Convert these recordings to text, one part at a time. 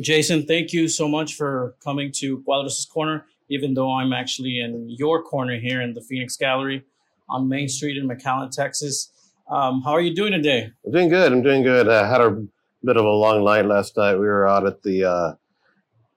Jason, thank you so much for coming to Cuadros' Corner, even though I'm actually in your corner here in the Phoenix Gallery on Main Street in McAllen, Texas. Um, how are you doing today? I'm doing good. I'm doing good. I had a bit of a long night last night. We were out at the uh,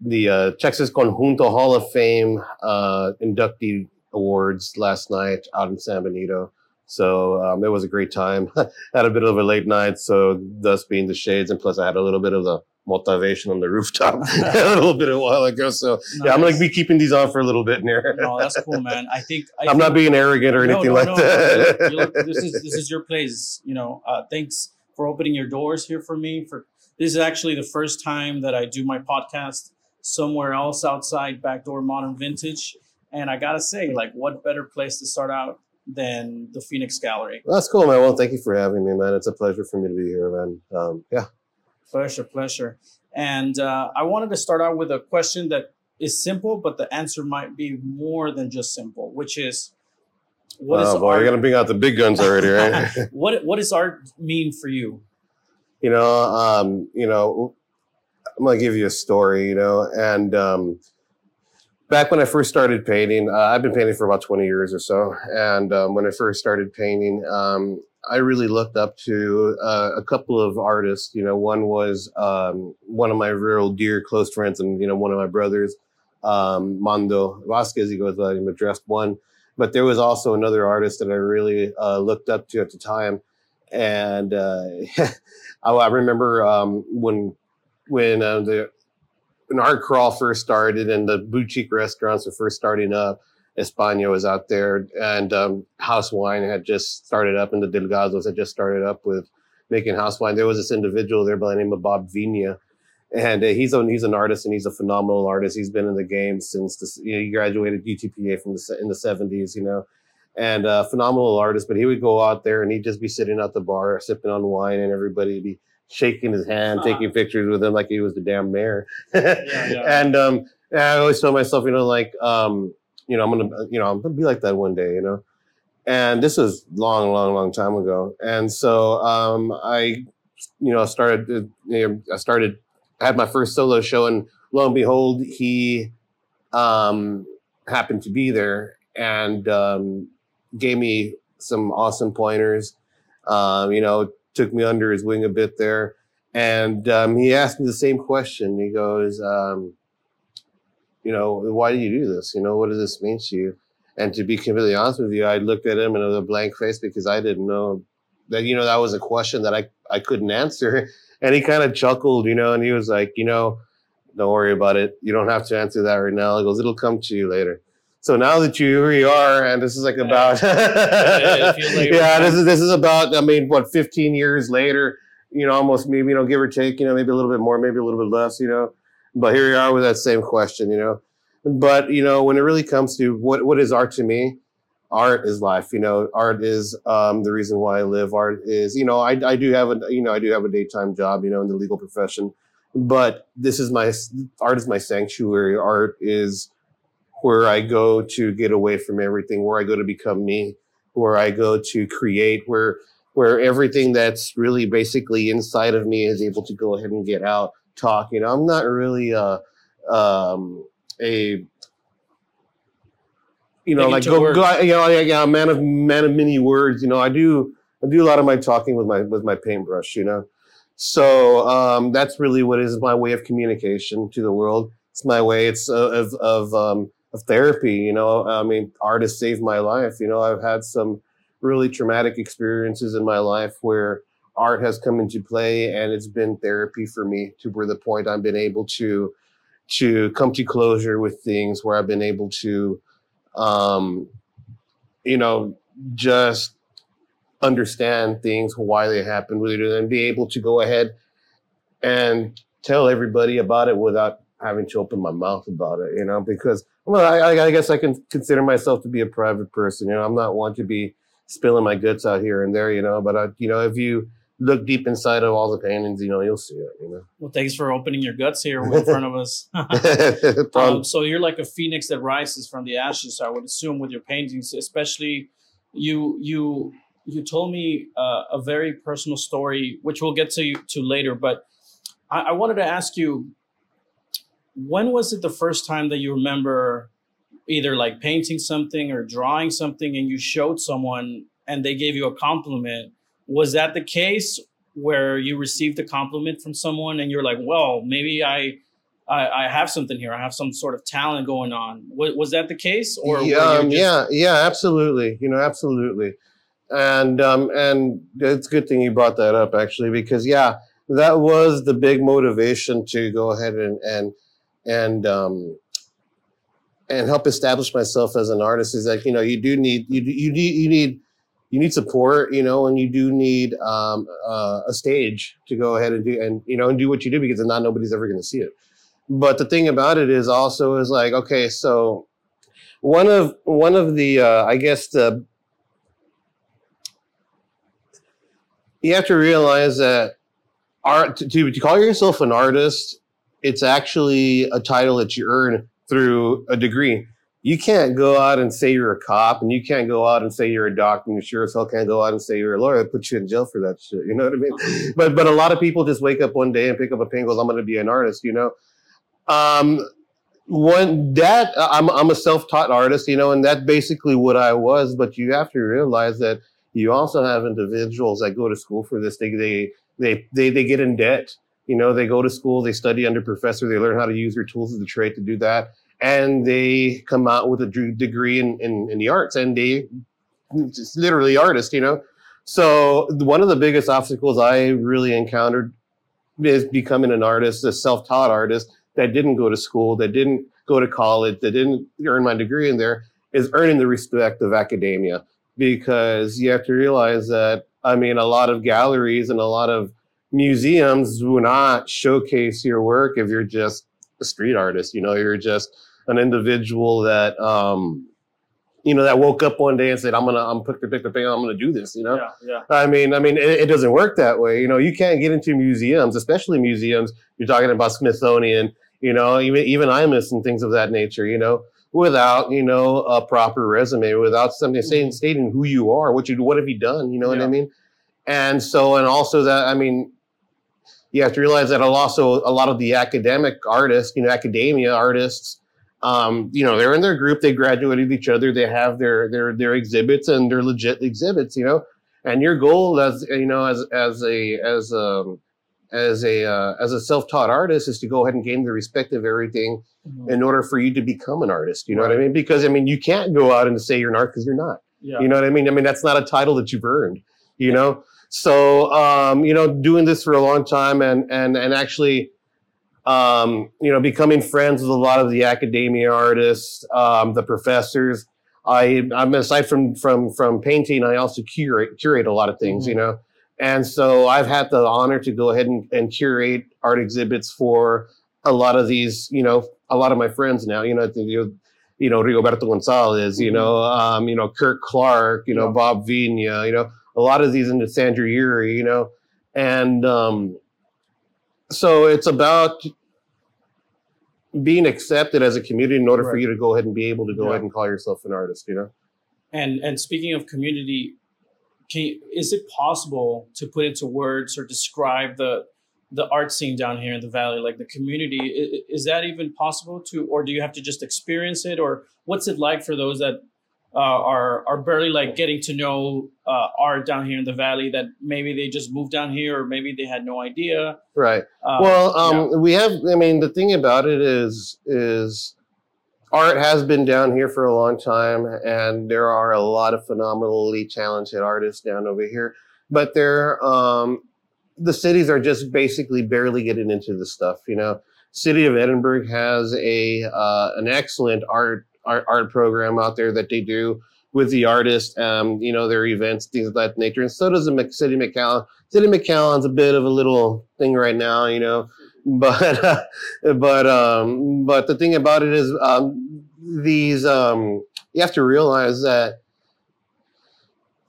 the uh, Texas Conjunto Hall of Fame uh, inductee awards last night out in San Benito. So um, it was a great time. had a bit of a late night, so thus being the shades, and plus I had a little bit of the motivation on the rooftop a little bit a while ago. So nice. yeah, I'm gonna be keeping these on for a little bit here. no, that's cool, man. I think I am not being arrogant or anything no, no, like no, that. Look, this is this is your place. You know, uh, thanks for opening your doors here for me. For this is actually the first time that I do my podcast somewhere else outside Backdoor Modern Vintage, and I gotta say, like, what better place to start out than the Phoenix Gallery? That's cool, man. Well, thank you for having me, man. It's a pleasure for me to be here, man. Um, yeah. Pleasure, pleasure. And uh, I wanted to start out with a question that is simple, but the answer might be more than just simple, which is what oh, is boy, art? you're gonna bring out the big guns already, right? what what does art mean for you? You know, um, you know, I'm gonna give you a story, you know, and um, back when I first started painting, uh, I've been painting for about 20 years or so, and um, when I first started painting, um, I really looked up to uh, a couple of artists. You know, one was um, one of my real dear close friends, and you know, one of my brothers, um, Mando Vasquez. He goes by him addressed one, but there was also another artist that I really uh, looked up to at the time, and uh, I, I, remember um, when when uh, the when art crawl first started and the boutique restaurants were first starting up España was out there, and um, House Wine had just started up, and the Delgados had just started up with making house wine. There was this individual there by the name of Bob Vina, and uh, he's a, he's an artist and he's a phenomenal artist. He's been in the game since the, you know, he graduated UTPA from the in the seventies, you know, and uh, phenomenal artist. But he would go out there and he'd just be sitting at the bar sipping on wine, and everybody would be shaking his hand, uh-huh. taking pictures with him like he was the damn mayor. yeah, yeah. And um, I always tell myself, you know, like um, you know, I'm gonna, you know, I'm gonna be like that one day, you know. And this was long, long, long time ago. And so um, I, you know, started, you know, I started, I had my first solo show, and lo and behold, he um, happened to be there and um, gave me some awesome pointers. Um, you know, took me under his wing a bit there, and um, he asked me the same question. He goes, um, you know, why do you do this? You know, what does this mean to you? And to be completely honest with you, I looked at him and a blank face because I didn't know that, you know, that was a question that I, I couldn't answer. And he kind of chuckled, you know, and he was like, you know, don't worry about it. You don't have to answer that right now. He goes, it'll come to you later. So now that you here you are, and this is like about yeah, yeah this is this is about I mean what 15 years later, you know, almost maybe you know give or take, you know, maybe a little bit more, maybe a little bit less, you know. But here you are with that same question, you know. But you know, when it really comes to what what is art to me, art is life. You know, art is um, the reason why I live. Art is, you know, I, I do have a you know I do have a daytime job, you know, in the legal profession. But this is my art is my sanctuary. Art is where I go to get away from everything, where I go to become me, where I go to create, where where everything that's really basically inside of me is able to go ahead and get out talk. You know, I'm not really a, um, a you know, like go, go, you know, yeah, a man of man of many words. You know, I do I do a lot of my talking with my with my paintbrush. You know, so um, that's really what is my way of communication to the world. It's my way. It's uh, of of um, of therapy. You know, I mean, art has saved my life. You know, I've had some really traumatic experiences in my life where art has come into play and it's been therapy for me to where the point I've been able to to come to closure with things where I've been able to um you know just understand things why they happen really and be able to go ahead and tell everybody about it without having to open my mouth about it you know because well I, I guess I can consider myself to be a private person you know I'm not one to be spilling my guts out here and there you know but I you know if you look deep inside of all the paintings, you know, you'll see it. You know. Well, thanks for opening your guts here in front of us. um, so you're like a phoenix that rises from the ashes. I would assume with your paintings, especially you you you told me uh, a very personal story, which we'll get to to later. But I, I wanted to ask you, when was it the first time that you remember either like painting something or drawing something and you showed someone and they gave you a compliment? Was that the case where you received a compliment from someone and you're like, well, maybe I I, I, have something here. I have some sort of talent going on. Was, was that the case, or yeah, um, just- yeah, yeah, absolutely. You know, absolutely. And um, and it's a good thing you brought that up actually, because yeah, that was the big motivation to go ahead and and and um, and help establish myself as an artist. Is that you know you do need you you need you need you need support, you know, and you do need um, uh, a stage to go ahead and do and you know and do what you do because not nobody's ever going to see it. But the thing about it is also is like, okay, so one of one of the uh, I guess the you have to realize that art to, to call yourself an artist, it's actually a title that you earn through a degree. You can't go out and say you're a cop, and you can't go out and say you're a doctor, and you sure as hell can't go out and say you're a lawyer. Put you in jail for that shit. You know what I mean? But but a lot of people just wake up one day and pick up a pen, goes, "I'm going to be an artist." You know, um, one that I'm I'm a self-taught artist, you know, and that's basically what I was. But you have to realize that you also have individuals that go to school for this. They they they they, they get in debt. You know, they go to school, they study under professor, they learn how to use their tools of the trade to do that, and they come out with a degree in, in, in the arts, and they just literally artists. You know, so one of the biggest obstacles I really encountered is becoming an artist, a self-taught artist that didn't go to school, that didn't go to college, that didn't earn my degree in there, is earning the respect of academia. Because you have to realize that, I mean, a lot of galleries and a lot of museums do not showcase your work if you're just a street artist. You know, you're just an individual that, um, you know, that woke up one day and said, "I'm gonna, I'm put the pick the pen, I'm gonna do this." You know, yeah, yeah. I mean, I mean, it, it, doesn't work that way. You know, you can't get into museums, especially museums. You're talking about Smithsonian, you know, even even IMAS and things of that nature, you know, without you know a proper resume, without something saying mm-hmm. stating who you are, what you what have you done, you know yeah. what I mean? And so, and also that I mean, you have to realize that also a lot of the academic artists, you know, academia artists, um, you know, they're in their group, they graduated each other, they have their their their exhibits and they're legit exhibits, you know. And your goal as you know, as as a as a um, as a uh, as a self-taught artist is to go ahead and gain the respect of everything mm-hmm. in order for you to become an artist you know right. what i mean because i mean you can't go out and say you're an artist because you're not yeah. you know what i mean i mean that's not a title that you've earned you yeah. know so um, you know doing this for a long time and and and actually um, you know becoming friends with a lot of the academia artists um, the professors i i'm aside from from from painting i also curate curate a lot of things mm-hmm. you know and so I've had the honor to go ahead and, and curate art exhibits for a lot of these, you know, a lot of my friends now, you know, you, you know, Rigoberto Gonzalez, you mm-hmm. know, um, you know, Kurt Clark, you know, yeah. Bob Vina, you know, a lot of these into Sandra Uri, you know, and um, so it's about being accepted as a community in order right. for you to go ahead and be able to go yeah. ahead and call yourself an artist, you know. And and speaking of community, can you, is it possible to put into words or describe the the art scene down here in the valley like the community is, is that even possible to or do you have to just experience it or what's it like for those that uh, are are barely like getting to know uh, art down here in the valley that maybe they just moved down here or maybe they had no idea right uh, well um, yeah. we have i mean the thing about it is is art has been down here for a long time, and there are a lot of phenomenally talented artists down over here. But they're um, the cities are just basically barely getting into the stuff. You know, City of Edinburg has a uh, an excellent art, art art program out there that they do with the artists. Um, you know, their events, things of that nature, and so does the City McAllen. City McAllen's a bit of a little thing right now. You know, but uh, but um, but the thing about it is um, these um, you have to realize that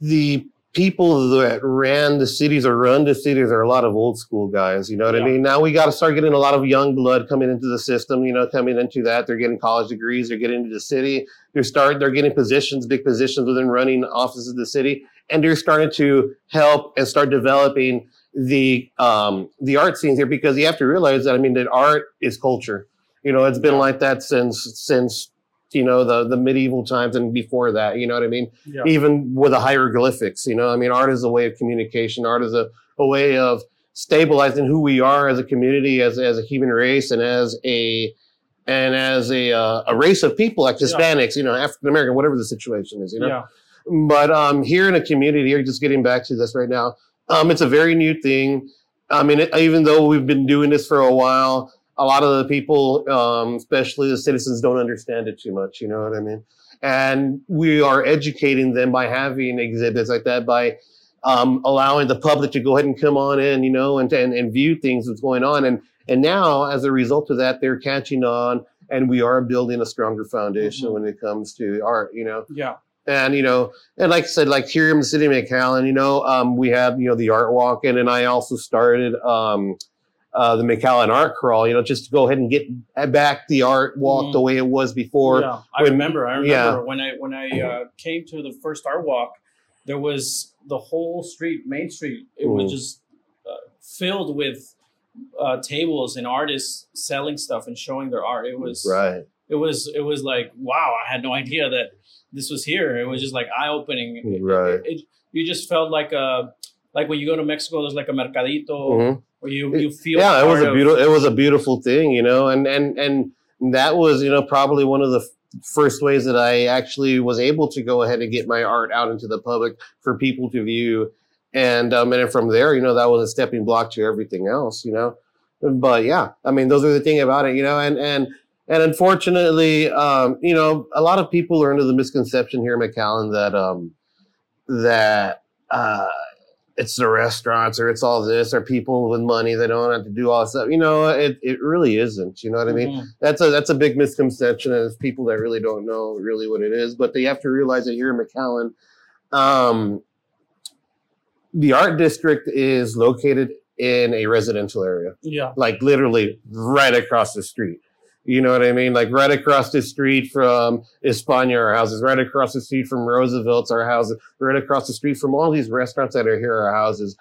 the people that ran the cities or run the cities are a lot of old school guys. You know what yeah. I mean? Now we got to start getting a lot of young blood coming into the system. You know, coming into that, they're getting college degrees, they're getting into the city. They're start, they're getting positions, big positions within running offices of the city, and they're starting to help and start developing the um, the art scenes here because you have to realize that I mean that art is culture, You know, it's been like that since since you know the the medieval times and before that. You know what I mean? Yeah. Even with the hieroglyphics, you know, I mean, art is a way of communication. Art is a, a way of stabilizing who we are as a community, as as a human race, and as a and as a uh, a race of people like Yeah. Hispanics, you know, African American, whatever the situation is, you know. Yeah. But um, here in a community, here, just getting back to this right now, um, it's a very new thing. I mean, it, even though we've been doing this for a while, a lot of the people, um, especially the citizens, don't understand it too much. You know what I mean? And we are educating them by having exhibits like that, by um, allowing the public to go ahead and come on in, you know, and, and and view things that's going on. And and now, as a result of that, they're catching on, and we are building a stronger foundation Mhm. when it comes to art. You know, Yeah. and you know, and like I said, like here in the city of McAllen, you know, um, we have you know the art walk, and then I also started um, uh, the McAllen Art Crawl. You know, just to go ahead and get back the art walk Mhm. the way it was before. yeah, I when- remember. I remember yeah. when I when I uh, came to the first art walk, there was the whole street, Main Street. It was Mm. just uh, filled with uh, tables and artists selling stuff and showing their art. It was Right. it was it was like wow. I had no idea that this was here. It was just like eye opening. Right. It, you just felt like a like when you go to Mexico. There's like a mercadito Mhm. where you you feel Yeah, it was a of- beautiful. It was a beautiful thing, you know, and and and that was you know probably one of the f- first ways that I actually was able to go ahead and get my art out into the public for people to view, and um, and from there, you know, that was a stepping block to everything else, you know. But yeah, I mean, those are the thing about it, you know, and and and unfortunately, um, you know, a lot of people are under the misconception here in McAllen that um that uh it's the restaurants or it's all this or people with money that don't have to do all this stuff. You know, it, it really isn't. You know what I mean? Mhm. That's a that's a big misconception and it's people that really don't know really what it is. But they have to realize that here in McAllen, um, the art district is located in a residential area Yeah. like literally right across the street. You know what I mean? Like right across the street from España, our houses, right across the street from Roosevelt's, our houses, right across the street from all these restaurants that are here, our houses.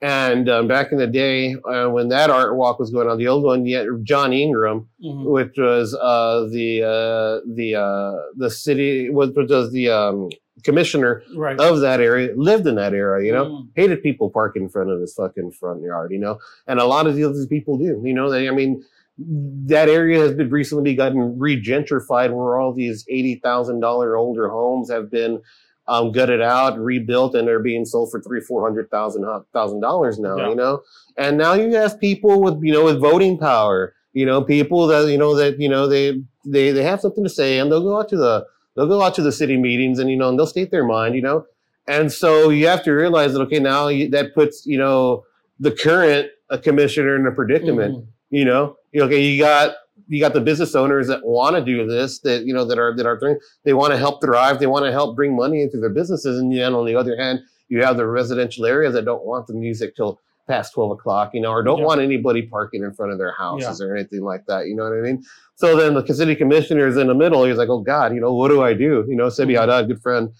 And um, back in the day, uh, when that art walk was going on, the old one, yet John Ingram, Mhm. which was uh, the uh, the uh, the city, which was the um, commissioner Right. of that area, lived in that area. You know, Mhm. hated people parking in front of his fucking front yard, you know, and a lot of these people do, you know, they, I mean, that area has been recently gotten regentrified where all these $80,000 older homes have been um, gutted out, rebuilt, and they're being sold for three, four hundred thousand thousand dollars now, Yeah. you know, and now you have people with, you know, with voting power, you know, people that, you know, that, you know, they, they, they have something to say and they'll go out to the, they'll go out to the city meetings and, you know, and they'll state their mind, you know, and so you have to realize that okay, now you, that puts you know the current uh, commissioner in a predicament. Mhm. You know, You- okay, you got you got the business owners that want to do this, that you know that are that are. They want to help thrive. They want to help bring money into their businesses, and then on the other hand, you have the residential areas that don't want the music till past twelve o'clock, you know, or don't Yeah. want anybody parking in front of their houses or anything like that. You know what I mean? So then the city commissioner is in the middle. He's like, "Oh God, you know, what do I do?" You know, Seby Mhm. Haddad, good friend,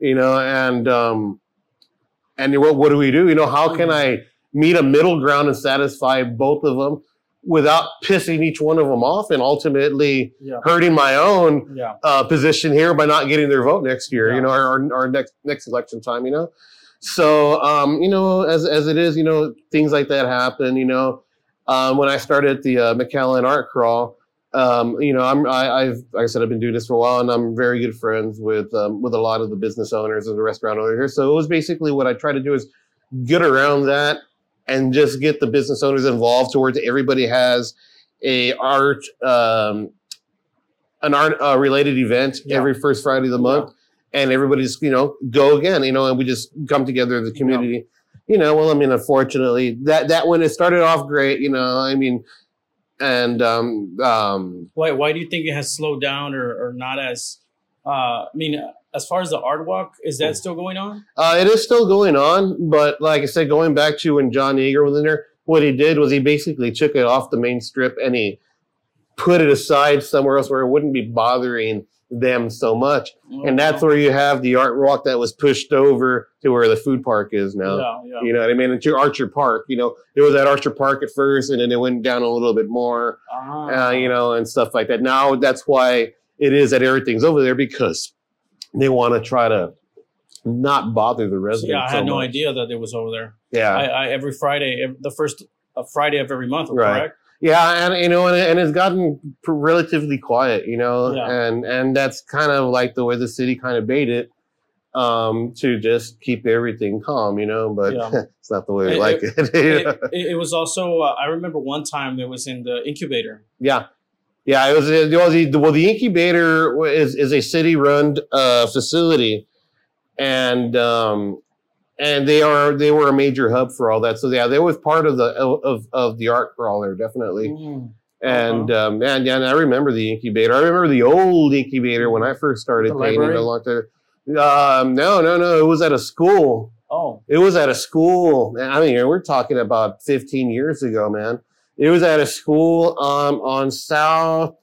you know, and um, and what what do we do? You know, how can Mhm. I meet a middle ground and satisfy both of them without pissing each one of them off and ultimately Yeah. hurting my own Yeah. uh, position here by not getting their vote next year, Yeah. you know, our, or, or next next election time, you know. So, um, you know, as as it is, you know, things like that happen. You know, um, when I started the uh, McAllen Art Crawl, um, you know, I'm I, I've like I said, I've been doing this for a while, and I'm very good friends with um, with a lot of the business owners and the restaurant owners here. So it was basically what I try to do is get around that and just get the business owners involved towards everybody has a art um, an art uh, related event Yeah. every first Friday of the month, and everybody's you know go again, you know, and we just come together as a community. You know, well, I mean, unfortunately, that that when it started off great, you know, I mean, and um, um, Why why do you think it has slowed down or, or not as uh I mean as far as the art walk, is that still going on? Uh, it is still going on, but like I said, going back to when John Eager was in there, what he did was he basically took it off the main strip and he put it aside somewhere else where it wouldn't be bothering them so much. Oh, and that's wow. where you have the art walk that was pushed over to where the food park is now. Yeah, yeah. You know what I mean? It's your Archer Park. You know, it was at Archer Park at first, and then it went down a little bit more. Ah. uh, you know, and stuff like that. Now that's why it is that everything's over there because they want to try to not bother the residents. Yeah, I so had no much. idea that it was over there. Yeah, I, I every Friday, ev- the first uh, Friday of every month, Right. correct? yeah, and you know, and, and it's gotten pr- relatively quiet. You know, Yeah. and and that's kind of like the way the city kind of made it um to just keep everything calm you know but Yeah. it's not the way we It- like it, It, it, it was also. Uh, I remember one time it was in the incubator. Yeah, yeah. It was it was the well the incubator is is a city run uh, facility, and um, and they are they were a major hub for all that. So yeah, they was part of the of of the art crawler definitely. Mm. And um, and yeah, and I remember the incubator. I remember the old incubator when I first started The painting a long time. Um, no, no, no. It was at a school. Oh, It was at a school. I mean, we're talking about 15 years ago, man. It was at a school um, on South.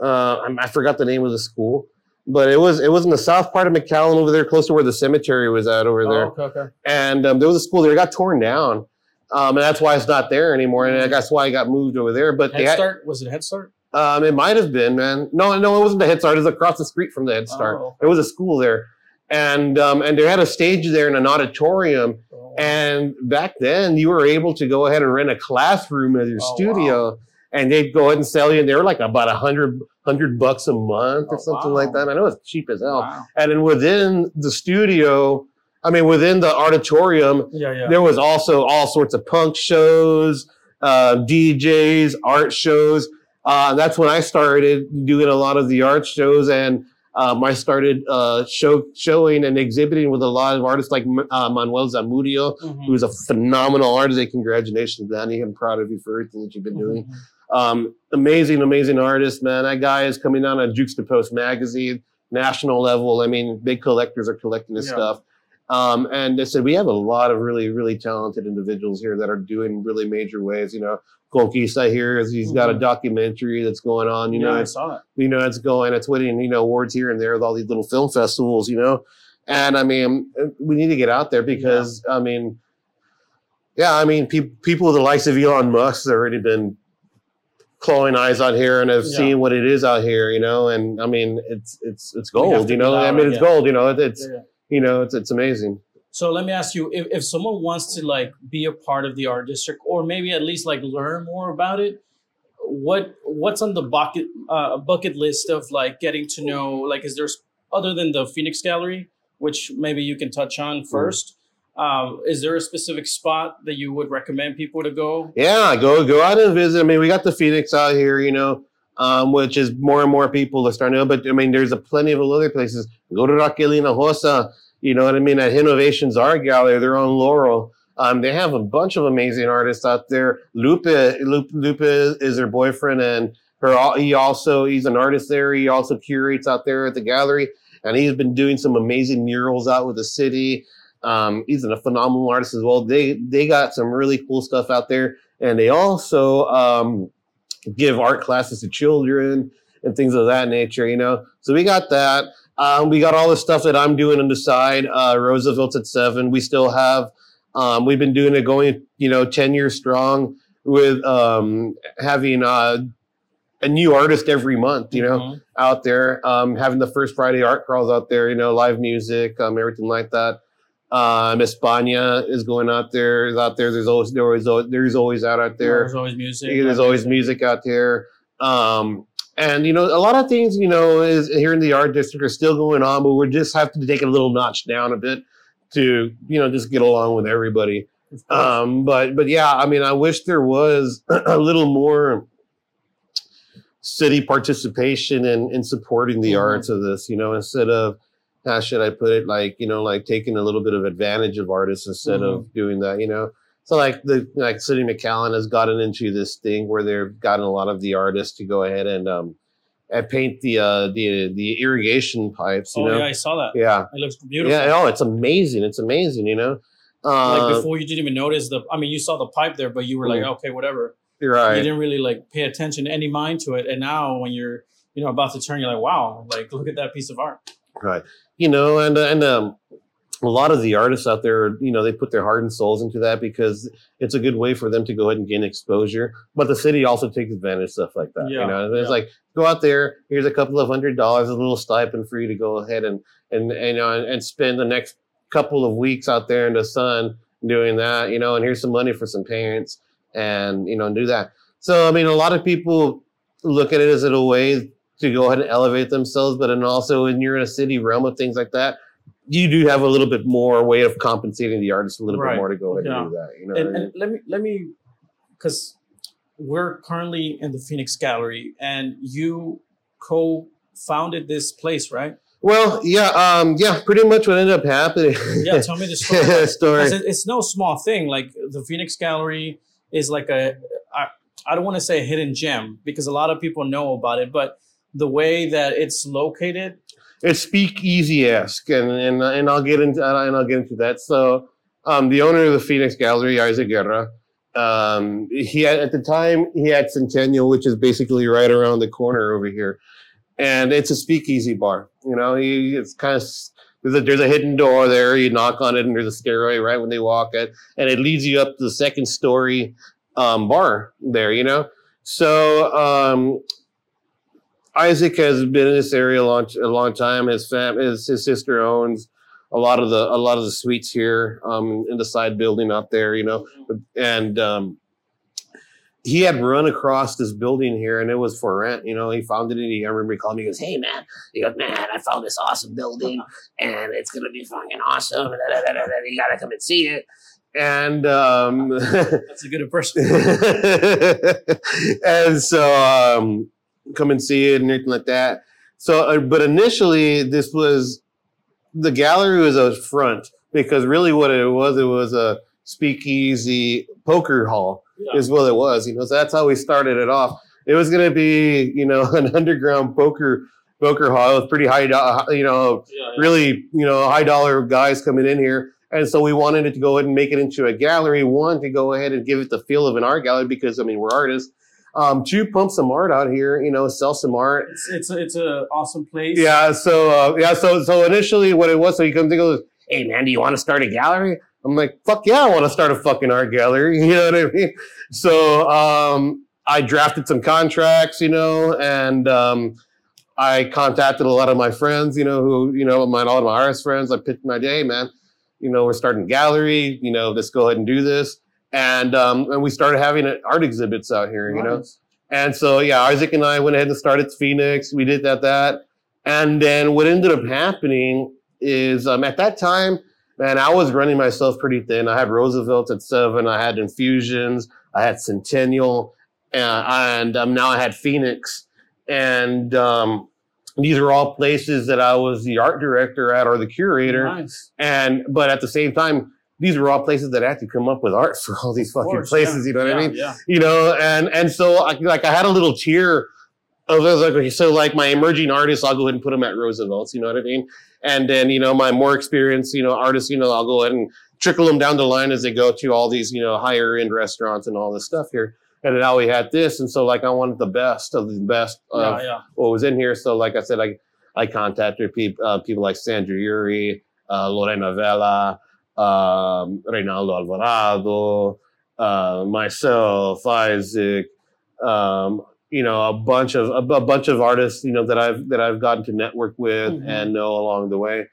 Uh, I- forgot the name of the school, but it was it was in the south part of McAllen over there, close to where the cemetery was at over there. Oh, okay, okay. And um, there was a school there. It got torn down, um, and that's why it's not there anymore. And that's why it got moved over there. But Head had, Start was it Head Start? um, it might have been, man. No, no, it wasn't the Head Start. It was across the street from the Head Start. Oh. There was a school there, and um, and they had a stage there in an auditorium. And back then, you were able to go ahead and rent a classroom as your Oh, studio, and they'd go ahead and sell you. And they were like about a hundred hundred bucks a month or Oh, something wow. like that. I know it's cheap as hell. Wow. And then within the studio, I mean, within the auditorium, Yeah, yeah. there was also all sorts of punk shows, uh, DJs, art shows. Uh, that's when I started doing a lot of the art shows, and um, I started uh, show showing and exhibiting with a lot of artists like uh, Manuel Zamudio, Mhm. who's a phenomenal artist. Hey, congratulations, Danny! I'm proud of you for everything that you've been doing. Mhm. Um, amazing, amazing artist, man. That guy is coming down on Juxtapoz magazine, national level. I mean, big collectors are collecting this Yeah. stuff. Um, and they said we have a lot of really, really talented individuals here that are doing really major ways. You know, Conquista here is he's got a Mhm. documentary that's going on. You yeah, know, I saw that. you know it's going, it's winning you know awards here and there with all these little film festivals. You know, and I mean we need to get out there because I mean, yeah, I mean pe- people with the likes of Elon Musk have already been clawing eyes out here and have Yeah. seen what it is out here, you know. And I mean, it's it's it's gold, you know. I mean, it's yeah. gold, you know. It, it's Yeah, yeah. you know, it's it's amazing. So let me ask you, if, if someone wants to like be a part of the art district, or maybe at least like learn more about it, what what's on the bucket uh, bucket list of like getting to know? Like, is there other than the Phoenix Gallery, which maybe you can touch on 1st Um, is there a specific spot that you would recommend people to go? Yeah, go go out and visit. I mean, we got the Phoenix out here, you know, um, which is more and more people are starting to know. But I mean, there's a plenty of other places. Go to Raquelina Hosa, you know what I mean? At Innovations Art Gallery, they're on Laurel. Um, they have a bunch of amazing artists out there. Lupe, Lupe, Lupe is her boyfriend, and her. He also he's an artist there. He also curates out there at the gallery, and he's been doing some amazing murals out with the city. Um, he's a phenomenal artist as well. They they got some really cool stuff out there, and they also um, give art classes to children and things of that nature. You know, so we got that. Um, we got all the stuff that I'm doing on the side. Uh, Roosevelt's at seven. We still have. Um, we've been doing it going, you know, ten years strong with um, having uh, a new artist every month. You know, Mhm. out there, um, having the first Friday art crawls out there, you know, live music, um, everything like that. Um, España is going out there, is out there. There's always, there was, al- there's always out out there. There's always music. There's always music out there. Um, and you know, a lot of things, you know, is here in the art district are still going on, but we're just have to take a little notch down a bit to, you know, just get along with everybody. Um, but but yeah, I mean, I wish there was a little more city participation in in supporting the Mhm. arts of this. You know, instead of how should I put it? Like you know, like taking a little bit of advantage of artists instead of doing that. You know, so like the like City McAllen has gotten into this thing where they've gotten a lot of the artists to go ahead and um and paint the uh the the irrigation pipes. You oh know, yeah, I saw that. yeah. It looks beautiful. Yeah, oh, it's amazing. It's amazing, you know. Uh, like before, you didn't even notice the. I mean, you saw the pipe there, but you were like, okay, whatever. you're You didn't really like pay attention, any mind to it. And now, when you're you know about to turn, you're like, wow, like look at that piece of art. Right. You know, and and um, a lot of the artists out there, you know, they put their heart and souls into that because it's a good way for them to go ahead and gain exposure. But the city also takes advantage of stuff like that. Yeah, you know, it's yeah. like go out there. Here's a couple of hundred dollars, a little stipend for you to go ahead and and and, you know, and, and spend the next couple of weeks out there in the sun doing that. You know, and here's some money for some parents, and you know, do that. So I mean, a lot of people look at it as a way to go ahead and elevate themselves, but and also when you're in a city realm of things like that, you do have a little bit more way of compensating the artist a little Right. bit more to go ahead Yeah. and do that. You know, I and, mean? and let me let me because we're currently in the Phoenix Gallery, and you co-founded this place, right? well, yeah, um, yeah, pretty much what ended up happening. Yeah, tell me the story. story. it- it's no small thing. Like the Phoenix Gallery is like a I, I don't want to say a hidden gem because a lot of people know about it, but the way that it's located, it's speakeasy esque, and and and I'll get into and I'll get into that. So, um, the owner of the Phoenix Gallery, Isaac Guerra, um, he had, at the time he had Centennial, which is basically right around the corner over here, and it's a speakeasy bar. You know, he, it's kind of there's a, there's a hidden door there. You knock on it, and there's a stairway right when they walk it, and it leads you up to the second story um, bar there. You know, so um, Isaac has been in this area a long, a long time. His fam, his, his sister owns a lot of the a lot of the suites here um, in the side building out there, you know, and um, he had run across this building here, and it was for rent. You know, he found it, and he I remember he called me. He goes, "Hey man," he goes, "Man, I found this awesome building, and it's gonna be fucking awesome. and da, da, da, da, da, You gotta come and see it." And um, that's a good impression. and so um, come and see it and everything like that. So, uh, but initially, this was the gallery was a front because really what it was, it was a speakeasy poker hall Yeah. is what it was. You know, so that's how we started it off. It was going to be, you know, an underground poker poker hall. It was pretty high, do- you know, Yeah, yeah. really, you know, high dollar guys coming in here. And so we wanted it to go ahead and make it into a gallery. One, to go ahead and give it the feel of an art gallery because, I mean, we're artists. Um, pump some art out here, you know, sell some art. It's it's a, it's a awesome place. Yeah. So, uh, yeah. So, so initially what it was, so he comes and goes, Hey man, do you want to start a gallery? I'm like, fuck yeah, I want to start a fucking art gallery. You know what I mean? So, um, I drafted some contracts, you know, and, um, I contacted a lot of my friends, you know, who, you know, my, all of my artist friends. I picked my day, man, you know, we're starting a gallery, you know, let's go ahead and do this. And, um, and we started having art exhibits out here, you know, Nice. and so, yeah, Isaac and I went ahead and started Phoenix. We did that, that. And then what ended up happening is um, at that time, man, I was running myself pretty thin. I had Roosevelt at seven, I had Infusions, I had Centennial, uh, and um, now I had Phoenix. And um, these are all places that I was the art director at or the curator. Nice. And, but at the same time, these were all places that I had to come up with art for all these fucking course, places. yeah. You know what I mean? Yeah. you know, and and so I, like I had a little tier of those like okay, so like my emerging artists, I'll go ahead and put them at Roosevelt's, you know what I mean? And then you know my more experienced, you know, artists, you know, I'll go ahead and trickle them down the line as they go to all these, you know, higher end restaurants and all this stuff here. And then now we had this, and so like I wanted the best of the best of Yeah, yeah. what was in here. So like I said, I I contacted people uh, people like Sandra Yuri, uh, Lorena Vela, um, Reynaldo Alvarado, uh, myself, Isaac, um, you know, a bunch of a, a bunch of artists, you know, that I've that I've gotten to network with Mhm. and know along the way.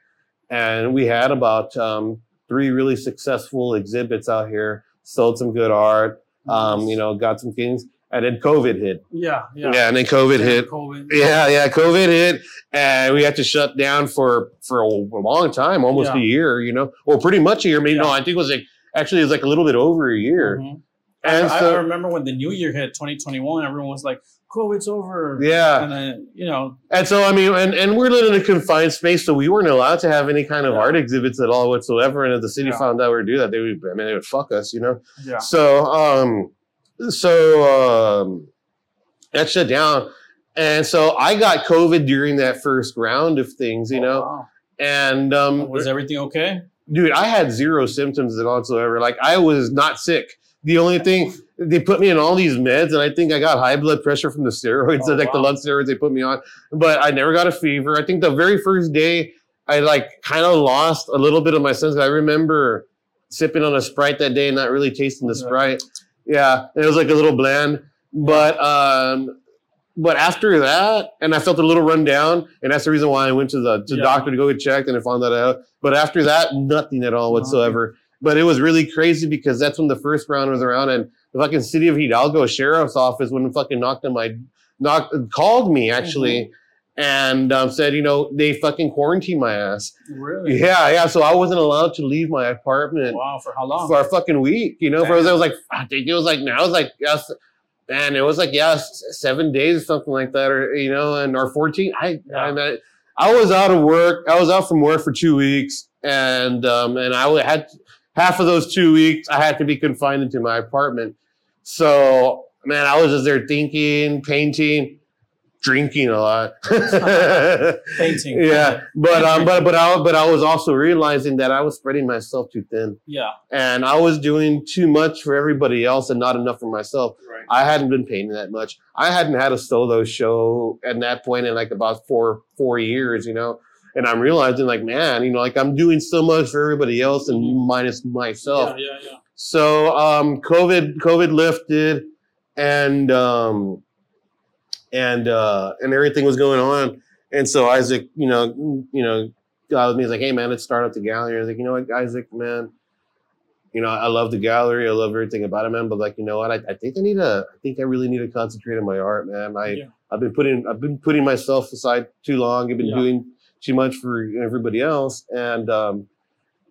And we had about um, three really successful exhibits out here. Sold some good art, um, you know, got some things, and then COVID hit. Yeah, yeah. Yeah, and then COVID Yeah, hit. COVID. Yeah, yeah, COVID hit, and we had to shut down for for a long time, almost Yeah. a year. You know, or pretty much a year. I mean, no, I think it was like actually it was like a little bit over a year. Mhm. And I, I remember when the new year hit, 2021, everyone was like, COVID's over. yeah, And then, you know, and so I mean, and and we're living in a confined space, so we weren't allowed to have any kind of Yeah. art exhibits at all whatsoever. And if the city Yeah. found out we were do that, they would, I mean, they would fuck us, you know. yeah. So, um, so um, that shut down, and so I got COVID during that first round of things, you Oh, know, wow. and um, Was everything okay? dude, I had zero symptoms at all whatsoever. Like I was not sick, The only thing they put me in all these meds, and I think I got high blood pressure from the steroids, Oh, like the wow. lung steroids they put me on. But I never got a fever. I think the very first day I like kind of lost a little bit of my sense. I remember sipping on a sprite that day and not really tasting the Yeah. sprite. Yeah, it was like a little bland. But um, but after that, and I felt a little run down, and that's the reason why I went to the to Yeah. doctor to go get checked, and I found that out. But after that, nothing at all whatsoever. But it was really crazy because that's when the first round was around, and the fucking city of Hidalgo sheriff's office and fucking knocked on my knocked called me actually, and um, said, you know, they fucking quarantined my ass. Really? Yeah, yeah. So I wasn't allowed to leave my apartment Wow. For how long? for a fucking week. You know, for it was like I think it was like now it was like yes, man, it was like yeah, seven days or something like that, or you know, and or fourteen. I I, Yeah. mean, I was out of work. I was out from work for two weeks, and um, and I had half of those two weeks I had to be confined into my apartment. So man, I was just there thinking, painting. Drinking a lot, Painting. yeah. But um, but but I but I was also realizing that I was spreading myself too thin Yeah. and I was doing too much for everybody else and not enough for myself. Right. I hadn't been painting that much. I hadn't had a solo show at that point in like about four four years, you know. And I'm realizing like, man, you know, like I'm doing so much for everybody else and Mhm. minus myself. Yeah. Yeah. Yeah. So um, COVID COVID lifted, and um, and uh, and everything was going on. And so Isaac, you know, you know, got with me. He's like, "Hey, man, let's start up the gallery." I was like, "You know what, Isaac, man." You know, I love the gallery. I love everything about it, man. But like, you know what? I, I think I need to. I think I really need to concentrate on my art, man. I Yeah. I've been putting I've been putting myself aside too long. I've been Yeah. doing too much for everybody else, and um,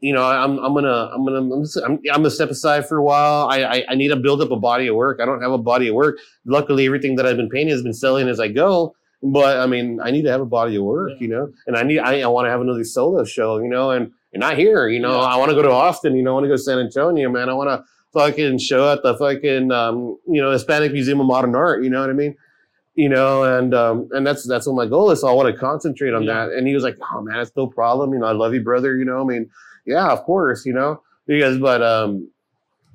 you know, I'm I'm gonna I'm gonna I'm, just, I'm, I'm gonna step aside for a while. I, I I need to build up a body of work. I don't have a body of work. Luckily, everything that I've been painting has been selling as I go. But I mean, I need to have a body of work, Yeah. you know, and I need I, I want to have another solo show, you know, and and not here, you know. Yeah. I want to go to Austin, you know. I want to go to San Antonio, man. I want to fucking show at the fucking um, you know Hispanic Museum of Modern Art. You know what I mean? You know, and um, and that's that's what my goal is. So I want to concentrate on Yeah. that. And he was like, "Oh man, it's no problem. You know, I love you, brother. You know, I mean, yeah, of course. You know, because but um,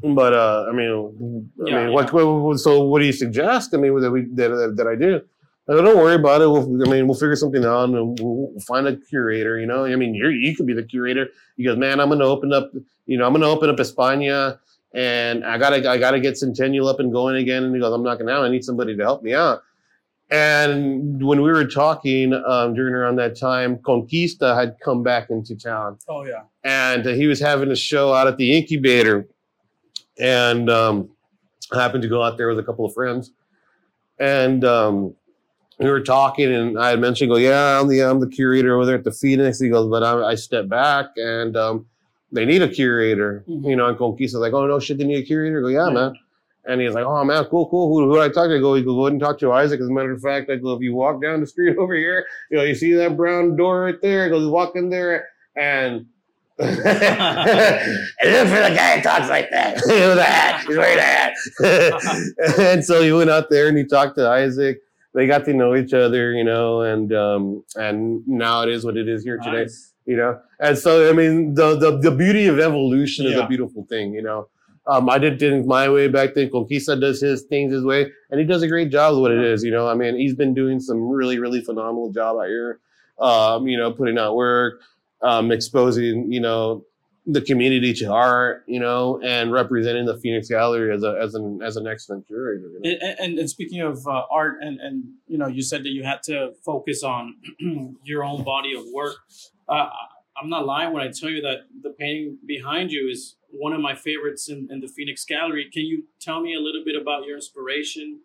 but uh, I mean, I Yeah, mean, what, what, what- So what do you suggest? I mean, that we that, that, I do. I go, don't worry about it. We'll, I mean, we'll figure something out and we'll, we'll find a curator. You know, I mean, you you could be the curator. He goes, man, I'm going to open up. You know, I'm going to open up España, and I gotta I gotta get Centennial up and going again. And he goes, I'm not gonna. I need somebody to help me out. And when we were talking um, during around that time, Conquista had come back into town. Oh yeah. and uh, he was having a show out at the incubator. And um, I happened to go out there with a couple of friends. And um, we were talking and i had mentioned go yeah i'm the i'm the curator over there at the phoenix. He goes but i, I stepped back and um, they need a curator. Mhm. you know and conquista like oh no shit they need a curator. I go yeah Yeah. man and he's like, "Oh man, cool, cool. Who, who do I talk to?" I go, "You go go ahead and talk to Isaac." As a matter of fact, I go, "If you walk down the street over here, you know, you see that brown door right there. I goes, walk in there and." and look for the guy who talks like that. Look at that. He's wearing a hat. and so he went out there and he talked to Isaac. They got to know each other, you know, and um, and now it is what it is here today Nice. you know and so i mean the the, the beauty of evolution is a beautiful thing you know um, i did things my way back then conquista does his things his way and he does a great job with what it is you know i mean he's been doing some really really phenomenal job out here um, you know putting out work um, exposing you know the community to art you know and representing the phoenix gallery as a as an as an excellent curator you know? And, and, speaking of uh, art, and, and you know, you said that you had to focus on your own body of work. Uh, I'm not lying when I tell you that the painting behind you is one of my favorites in, in the Phoenix Gallery. Can you tell me a little bit about your inspiration?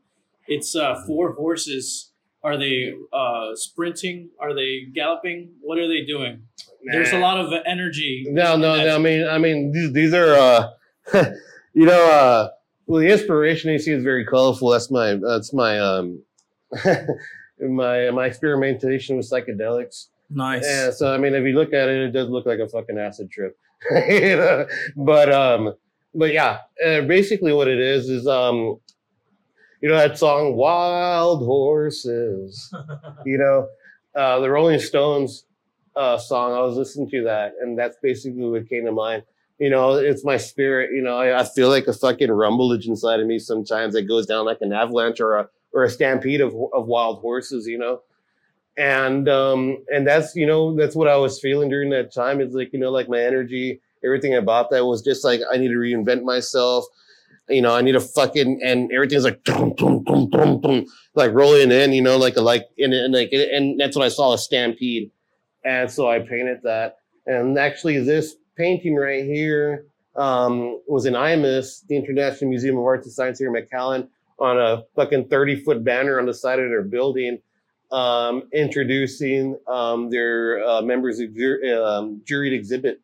It's uh, four horses. Are they uh, sprinting? Are they galloping? What are they doing? There's a lot of energy. No, no, no. I mean, I mean, these these are, uh, you know, uh, well, the inspiration you see is very colorful. That's my, that's my, um, my my experimentation with psychedelics. Nice. Yeah. So I mean, if you look at it, it does look like a fucking acid trip. You know? But um, but yeah, uh, basically what it is is um, you know that song "Wild Horses." you know, uh, the Rolling Stones uh, song. I was listening to that, and that's basically what came to mind. you know, it's my spirit. You know, I, I feel like a fucking rumblage inside of me sometimes that goes down like an avalanche or a or a stampede of of wild horses. You know, and um and that's you know that's what I was feeling during that time. It's like you know like my energy, everything about that was just like I need to reinvent myself. You know, I need to fucking and everything's like dum, dum, dum, dum, dum, like rolling in. You know, like like and, and like and that's what I saw a stampede, and so I painted that. And actually, this painting right here um, was in IMAS, the International Museum of Arts and Science here in McAllen, on a fucking 30 foot banner on the side of their building, um, introducing um, their uh, members of jur- um, juried exhibit.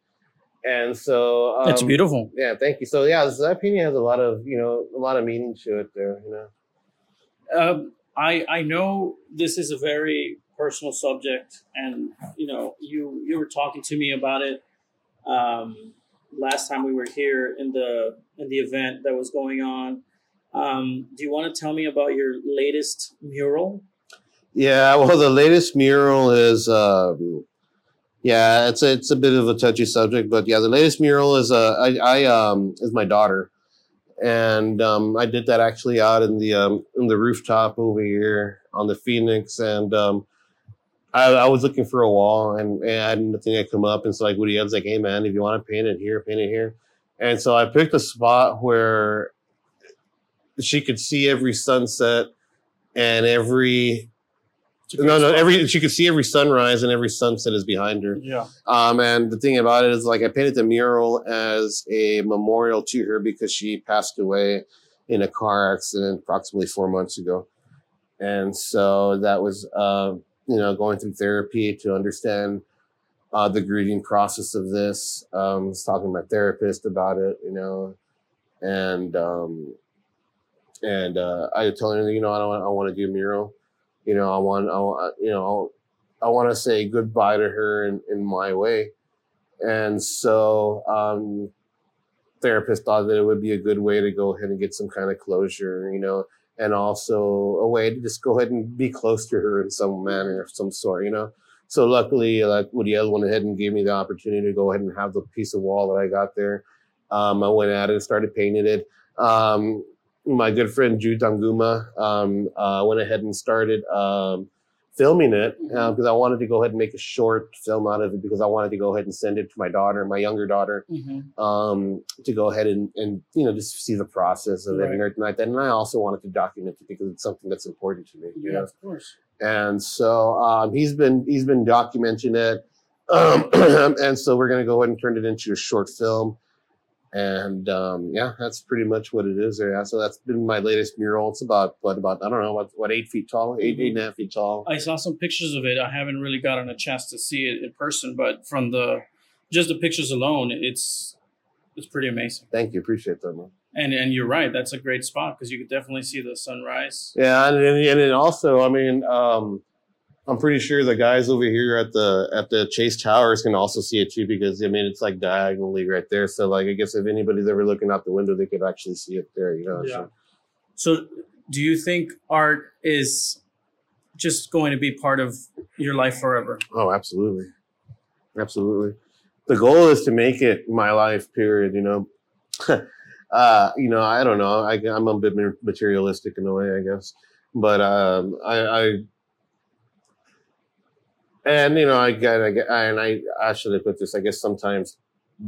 And so um, It's beautiful. Yeah, thank you. So yeah, so that painting has a lot of you know a lot of meaning to it there. You know. Um, I I know this is a very personal subject, and you know you you were talking to me about it um, last time we were here in the in the event that was going on. Um, do you want to tell me about your latest mural? Yeah, well, the latest mural is, um, yeah, it's a, it's a bit of a touchy subject, but yeah, the latest mural is uh, I, I um is my daughter, and um, I did that actually out in the um in the rooftop over here on the Phoenix, and um, I, I was looking for a wall, and, and I had nothing had come up, and so like Woody, was like, hey man, if you want to paint it here, paint it here, and so I picked a spot where she could see every sunset and every no, no. Every she could see every sunrise and every sunset is behind her. Yeah. Um, and the thing about it is, like, I painted the mural as a memorial to her because she passed away in a car accident approximately four months ago, and so that was, uh, you know, going through therapy to understand uh, the grieving process of this. Um, I was talking to my therapist about it, you know, and um, and uh, I told her, you know, I don't, I want to do a mural you know, I want, I you know, I want to say goodbye to her in, in my way. And so, um, therapist thought that it would be a good way to go ahead and get some kind of closure, you know, and also a way to just go ahead and be close to her in some manner of some sort, you know. So luckily, like Woody L went ahead and gave me the opportunity to go ahead and have the piece of wall that I got there. Um, I went at it and started painting it. Um, my good friend Jude Danguma um, uh, went ahead and started um, filming it uh, because I wanted to go ahead and make a short film out of it because I wanted to go ahead and send it to my daughter, my younger daughter, Mm-hmm. um, to go ahead and, and you know just see the process of it and everything like that. And I also wanted to document it because it's something that's important to me. You Yeah, know? of course. and so um, he's been he's been documenting it um, and so we're going to go ahead and turn it into a short film and um, yeah that's pretty much what it is there. Yeah, so that's been my latest mural. It's about what about i don't know what, what eight feet tall? 8 eight and a half feet tall. I saw some pictures of it. I haven't really gotten a chance to see it in person, but from the just the pictures alone, it's it's pretty amazing. thank you. Appreciate that man. And and you're right, that's a great spot because you could definitely see the sunrise. yeah and, and, and also i mean um, i'm pretty sure the guys over here at the at the chase towers can also see it too because i mean it's like diagonally right there so like i guess if anybody's ever looking out the window they could actually see it there you know Yeah. so. So, do you think art is just going to be part of your life forever? Oh, absolutely. Absolutely. The goal is to make it my life, period, you know. uh, you know, I don't know. I, I'm a bit materialistic in a way, I guess. But um, I, I, and you know, I get, I get, and I actually put this. I guess sometimes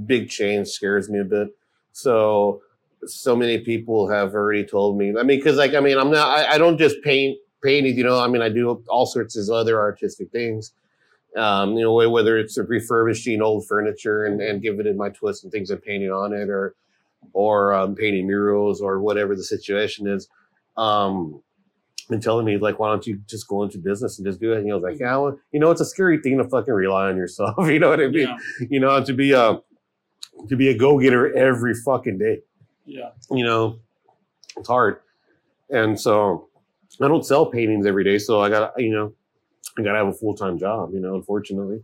big change scares me a bit. So, so many people have already told me. I mean, because like, I mean, I'm not. I, I don't just paint painting. You know, I mean, I do all sorts of other artistic things um, you know, whether it's refurbishing old furniture and, and giving it my twist and things and painting on it, or or um, painting murals or whatever the situation is. Um, and telling me like, why don't you just go into business and just do it? And he was like, yeah, well, you know, it's a scary thing to fucking rely on yourself. you know what I mean? Yeah, You know, to be a to be a go getter every fucking day yeah, you know, it's hard. And so I don't sell paintings every day. So I got, you know, I got to have a full time job, you know, unfortunately.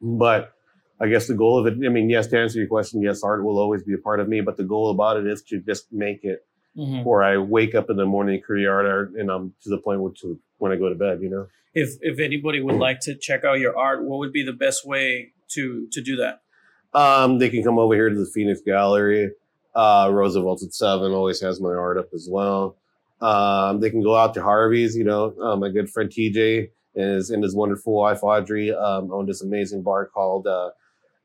But I guess the goal of it, I mean, yes, to answer your question, yes, art will always be a part of me. But the goal about it is to just make it Mhm. where I wake up in the morning, create art, art and I'm to the point where to when I go to bed, you know. If if anybody would like to check out your art, what would be the best way to to do that? Um, they can come over here to the Phoenix Gallery. Uh, Roosevelt at seven always has my art up as well. Um, they can go out to Harvey's. You know, uh, my good friend TJ is and his wonderful wife Audrey um, owned this amazing bar called. Uh,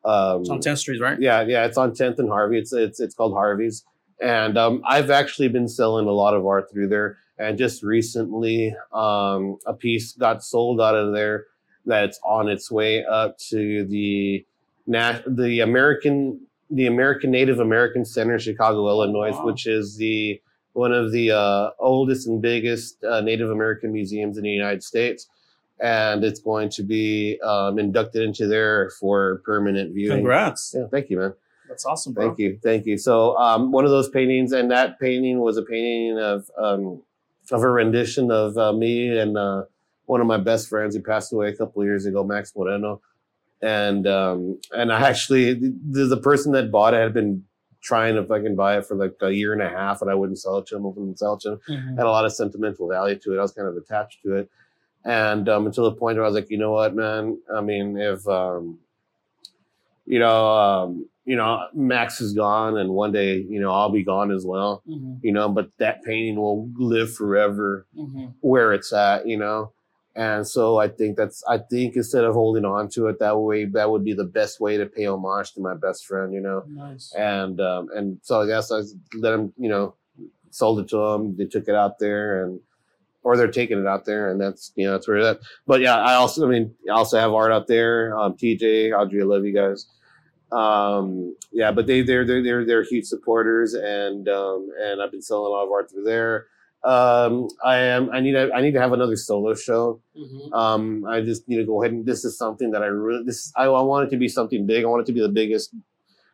um, It's on 10th Street, right? yeah, yeah, it's on 10th and Harvey. It's it's it's called Harvey's, and um, I've actually been selling a lot of art through there. And just recently, um, a piece got sold out of there that's on its way up to the the American the American Native American Center in Chicago, Illinois, wow. which is the one of the uh, oldest and biggest uh, Native American museums in the United States. And it's going to be um, inducted into there for permanent viewing. Congrats. Yeah, thank you, man. That's awesome, bro. Thank you, thank you. So, um, one of those paintings, and that painting was a painting of um, of a rendition of uh, me and uh, one of my best friends who passed away a couple of years ago, Max Moreno. And um, and I actually the, the person that bought it had been trying to fucking buy it for like a year and a half, and I wouldn't sell it to him. I wouldn't sell it to him Mhm. had a lot of sentimental value to it. I was kind of attached to it. And um, until the point where I was like, you know what, man? I mean, if um, you know, um, you know, Max is gone, and one day, you know, I'll be gone as well. Mhm. You know, but that painting will live forever Mhm. where it's at. You know, and so I think that's I think instead of holding on to it that way, that would be the best way to pay homage to my best friend. You know, Nice. and um, and so I guess I let him. you know, sold it to them. They took it out there, and or they're taking it out there, and that's you know that's where that. But yeah, I also I mean I also have art out there. Um, TJ, Audrey, I love you guys. Um, yeah, but they they're they're they're they're huge supporters, and um, and I've been selling a lot of art through there. Um, I am I need to, I need to have another solo show. Mhm. Um, I just need to go ahead and this is something that I really this I, I want it to be something big. I want it to be the biggest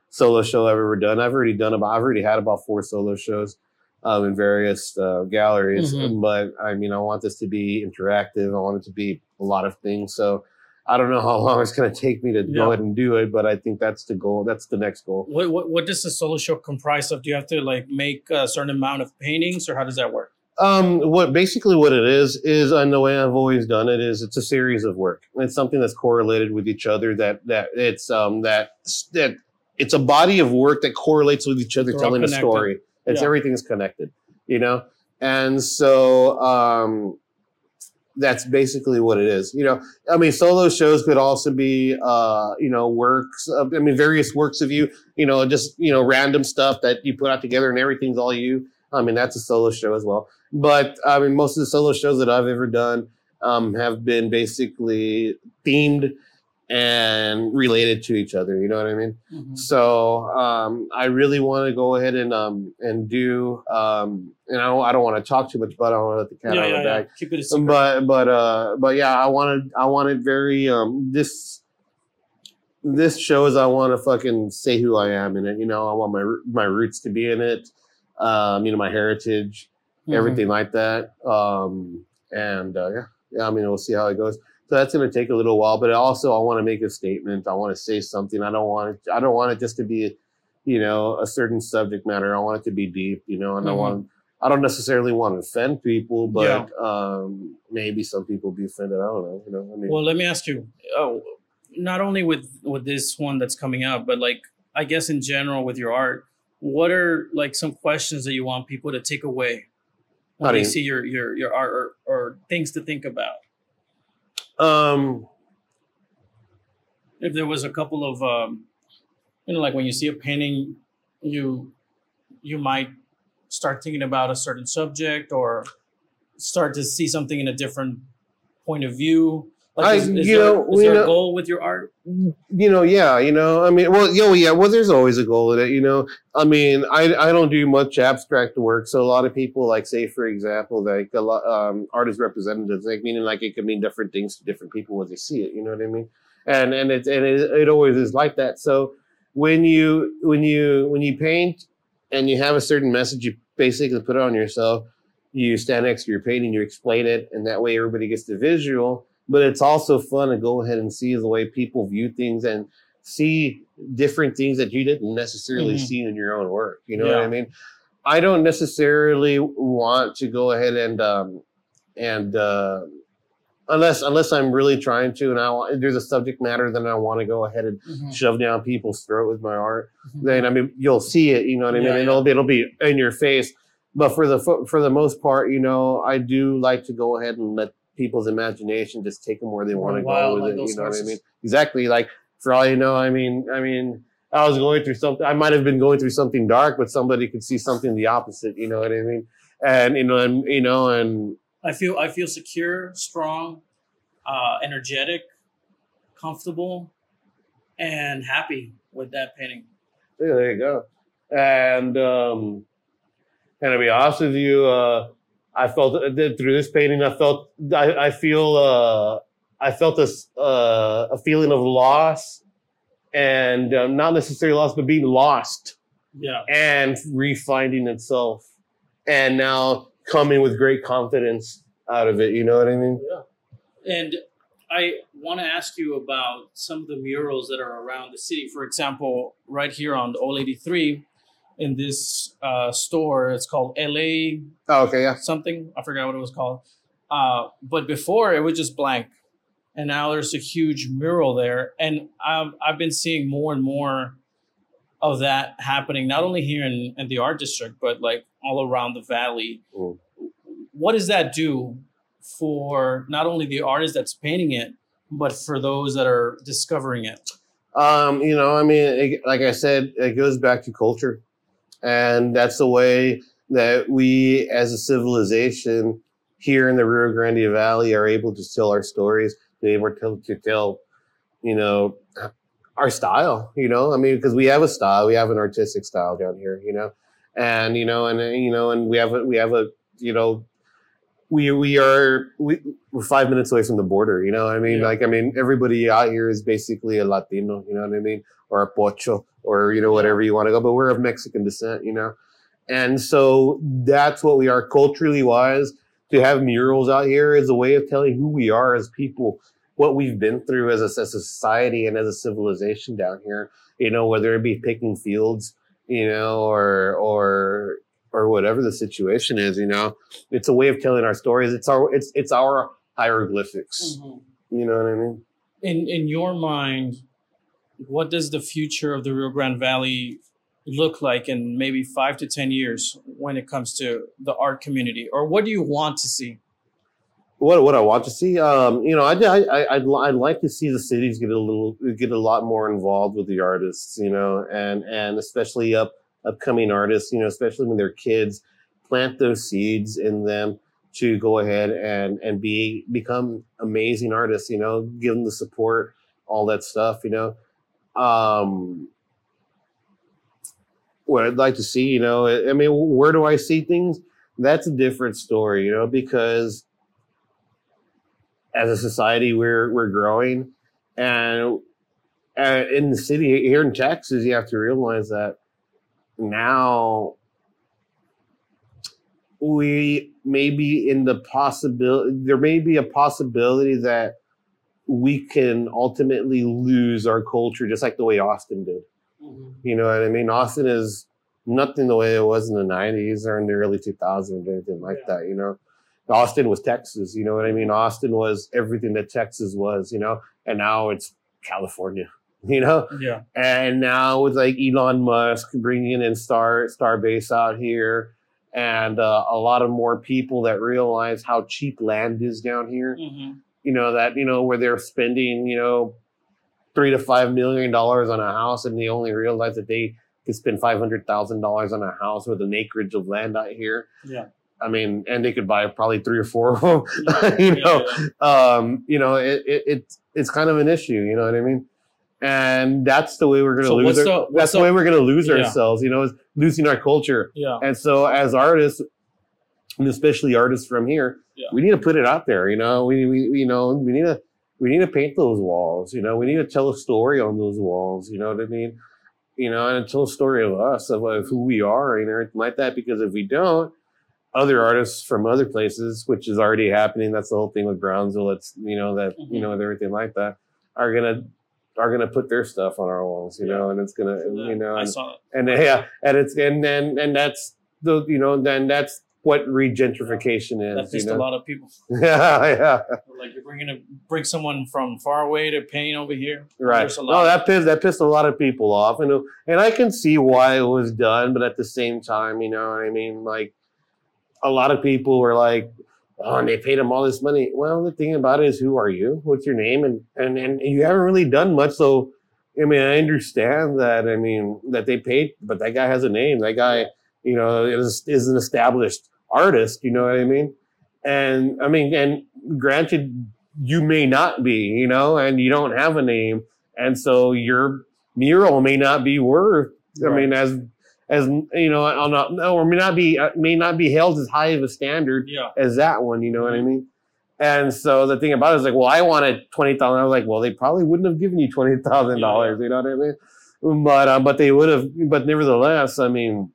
solo show I've ever done. I've already done about I've already had about four solo shows um, in various uh, galleries, Mhm. but I mean I want this to be interactive. I want it to be a lot of things. So I don't know how long it's going to take me to Yeah. go ahead and do it, but I think that's the goal. That's the next goal. What, what what does the solo show comprise of? Do you have to like make a certain amount of paintings, or how does that work? Um, what basically what it is is, and the way I've always done it is, it's a series of work. It's something that's correlated with each other. That that it's um that that it's a body of work that correlates with each other, They're telling a story. It's Yeah. everything's connected, you know. And so um, that's basically what it is. You know, I mean, solo shows could also be uh, you know works. Of, I mean, various works of you. You know, just you know random stuff that you put out together, and everything's all you. I mean, that's a solo show as well. But I mean, most of the solo shows that I've ever done um, have been basically themed and related to each other. You know what I mean? Mhm. So um, I really want to go ahead and um, and do. Um, you know, I don't want to talk too much, but I don't want to let the cat Yeah, out of yeah, the yeah. Keep it a secret. But but uh, but yeah, I wanted I wanted very um, this. This shows I want to fucking say who I am in it. You know, I want my my roots to be in it. Um, you know, my heritage Mhm. everything like that. Um, and uh, yeah, yeah, I mean, we'll see how it goes. So that's going to take a little while, but also I want to make a statement. I want to say something. I don't want it. I don't want it just to be, you know, a certain subject matter. I want it to be deep, you know, and I Mhm. want. I don't necessarily want to offend people, but um, maybe some people be offended. I don't know. You know, I mean, Well, let me ask you. Oh, not only with with this one that's coming up, but like I guess in general with your art, what are like some questions that you want people to take away when I they see your your your art or, or things to think about? Um, If there was a couple of um, you know, like when you see a painting, you you might start thinking about a certain subject or start to see something in a different point of view. Like, I- is, is you there, know, is there know- a goal with your art? you know, yeah, you know, I mean, well, yo, yeah, well, there's always a goal in it, you know. I mean, I I don't do much abstract work, so a lot of people like say, for example, like a lot um, artist representatives, like meaning like it can mean different things to different people when they see it. You know what I mean? And and it and it, it always is like that. So when you when you when you paint and you have a certain message, you basically put it on yourself. You stand next to your painting, you explain it, and that way everybody gets the visual but it's also fun to go ahead and see the way people view things and see different things that you didn't necessarily Mhm. see in your own work. You know what I mean? I don't necessarily want to go ahead and um, and uh, unless unless I'm really trying to, and I want, there's a subject matter that I want to go ahead and Mhm. shove down people's throat with my art. Mhm. Then I mean, you'll see it. You know what I mean? Yeah, It'll be it'll be in your face. But for the for the most part, you know, I do like to go ahead and let people's imagination just take them where they want to go with it. You know what I mean? Exactly. Like for all you know, I mean, I mean, I was going through something. I might have been going through something dark, but somebody could see something the opposite. You know what I mean? And you know, and you know, and I feel I feel secure, strong, uh, energetic, comfortable, and happy with that painting. Yeah, there you go. And um, and to be honest with you, uh, I felt through this painting. I felt I, I feel uh, I felt this uh, a feeling of loss, and um, not necessarily loss, but being lost Yeah. and refinding itself, and now coming with great confidence out of it. You know what I mean? Yeah. And I want to ask you about some of the murals that are around the city. For example, right here on Old 83, in this uh, store, it's called LA Oh, okay, yeah. something. I forgot what it was called. Uh, but before it was just blank, and now there's a huge mural there. And I've I've been seeing more and more of that happening, not only here in, in the art district, but like all around the valley. Mm. What does that do for not only the artist that's painting it, but for those that are discovering it? Um, you know, I mean, it, like I said, it goes back to culture, and that's the way that we, as a civilization, here in the Rio Grande Valley, are able to tell our stories, be able to, to tell, you know, our style. You know, I mean, because we have a style, we have an artistic style down here. You know, and you know, and you know, and we have a, we have a, you know. We, we are we, we're five minutes away from the border, you know. I mean, Yeah. like I mean, everybody out here is basically a Latino, you know what I mean, or a pocho, or you know whatever you want to go. But we're of Mexican descent, you know, and so that's what we are culturally wise. To have murals out here is a way of telling who we are as people, what we've been through as a, as a society and as a civilization down here. You know, whether it be picking fields, you know, or or or whatever the situation is, you know, it's a way of telling our stories. It's our it's it's our hieroglyphics. Mm-hmm. You know what I mean? In in your mind, what does the future of the Rio Grande Valley look like in maybe five to ten years when it comes to the art community, or what do you want to see? What what I want to see, um, you know, I I I'd, I'd like to see the cities get a little get a lot more involved with the artists, you know, and and especially up upcoming artists, you know, especially when they're kids, plant those seeds in them to go ahead and and be become amazing artists, you know, give them the support, all that stuff, you know. Um, what I'd like to see, you know, I mean, where do I see things? That's a different story, you know, because as a society we're we're growing, and in the city here in Texas, you have to realize that now we may be in the possibility there may be a possibility that we can ultimately lose our culture just like the way Austin did. You know what I mean? Austin is nothing the way it was in the 90s or in the early 2000s or anything like Yeah. that, you know? Austin was Texas, you know what I mean? Austin was everything that Texas was, you know? And now it's California, you know? Yeah, And now with like Elon Musk bringing in Star Starbase out here and uh, a lot of more people that realize how cheap land is down here Mhm. You know that you know where they're spending you know three to five million dollars on a house and they only realize that they could spend five hundred thousand dollars on a house with an acreage of land out here yeah. i mean and they could buy probably three or four of them Yeah, you yeah, know yeah. um you know it, it it's it's kind of an issue you know what i mean and that's the way we're gonna So lose our, the- that's the, way we're gonna lose Yeah. ourselves you know is losing our culture Yeah. and so, as artists, and especially artists from here, Yeah. we need to put it out there. You know, we, we, you know we need to we need to paint those walls. You know, we need to tell a story on those walls. You know what I mean? You know, and tell a story of us of, of who we are and everything like that. Because if we don't, other artists from other places, which is already happening, that's the whole thing with Brownsville. It's you know that Mm-hmm. you know with everything like that are gonna are gonna put their stuff on our walls. You know, and it's gonna you know I and- saw it. and yeah, and it's and then and that's the you know then that's what regentrification That is. pissed You a lot of people. yeah, yeah. Like you're bringing a bring someone from far away to paint over here. Right. No, that pissed that pissed a lot of people off, and and I can see why it was done, but at the same time, you know what I mean. Like a lot of people were like, "Oh, and they paid him all this money." Well, the thing about it is, who are you? What's your name? And and and you haven't really done much, so. I mean, I understand that. I mean, that they paid, but that guy has a name. That guy, you know, is is an established artist. You know what I mean? And I mean, and granted, you may not be, you know, and you don't have a name, and so your mural may not be worth. I mean, as as you know, on a, no, or may not be uh, may not be held as high of a standard yeah. as that one. You know what I mean? And so the thing about it is like, well, I wanted twenty thousand. I was like, well, they probably wouldn't have given you twenty thousand dollars. You know what I mean? But uh, but they would have. But nevertheless, I mean,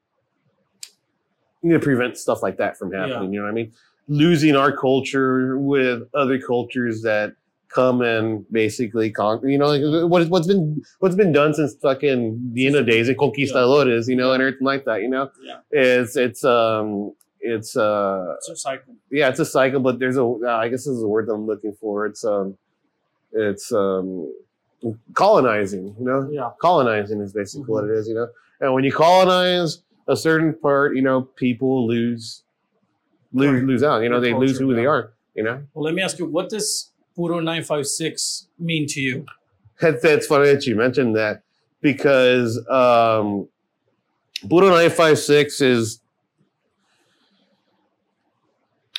you need to prevent stuff like that from happening. You know what I mean? Losing our culture with other cultures that come and basically conquer. You know, like what what's been what's been done since fucking the end of days and conquistadores. You know, and everything like that. You know, Yeah. it's it's um it's uh It's a cycle. yeah, it's a cycle, but there's a uh, guess this is the word that I'm looking for. It's um it's um colonizing, you know? Yeah. Colonizing is basically what it is, you know. And when you colonize a certain part, you know, people lose lose Right. lose out. You know, Their they lose culture, who they are, you know? Well, let me ask you, what does Puro 956 mean to you? It's, it's funny that you mentioned that because um Puro 956 is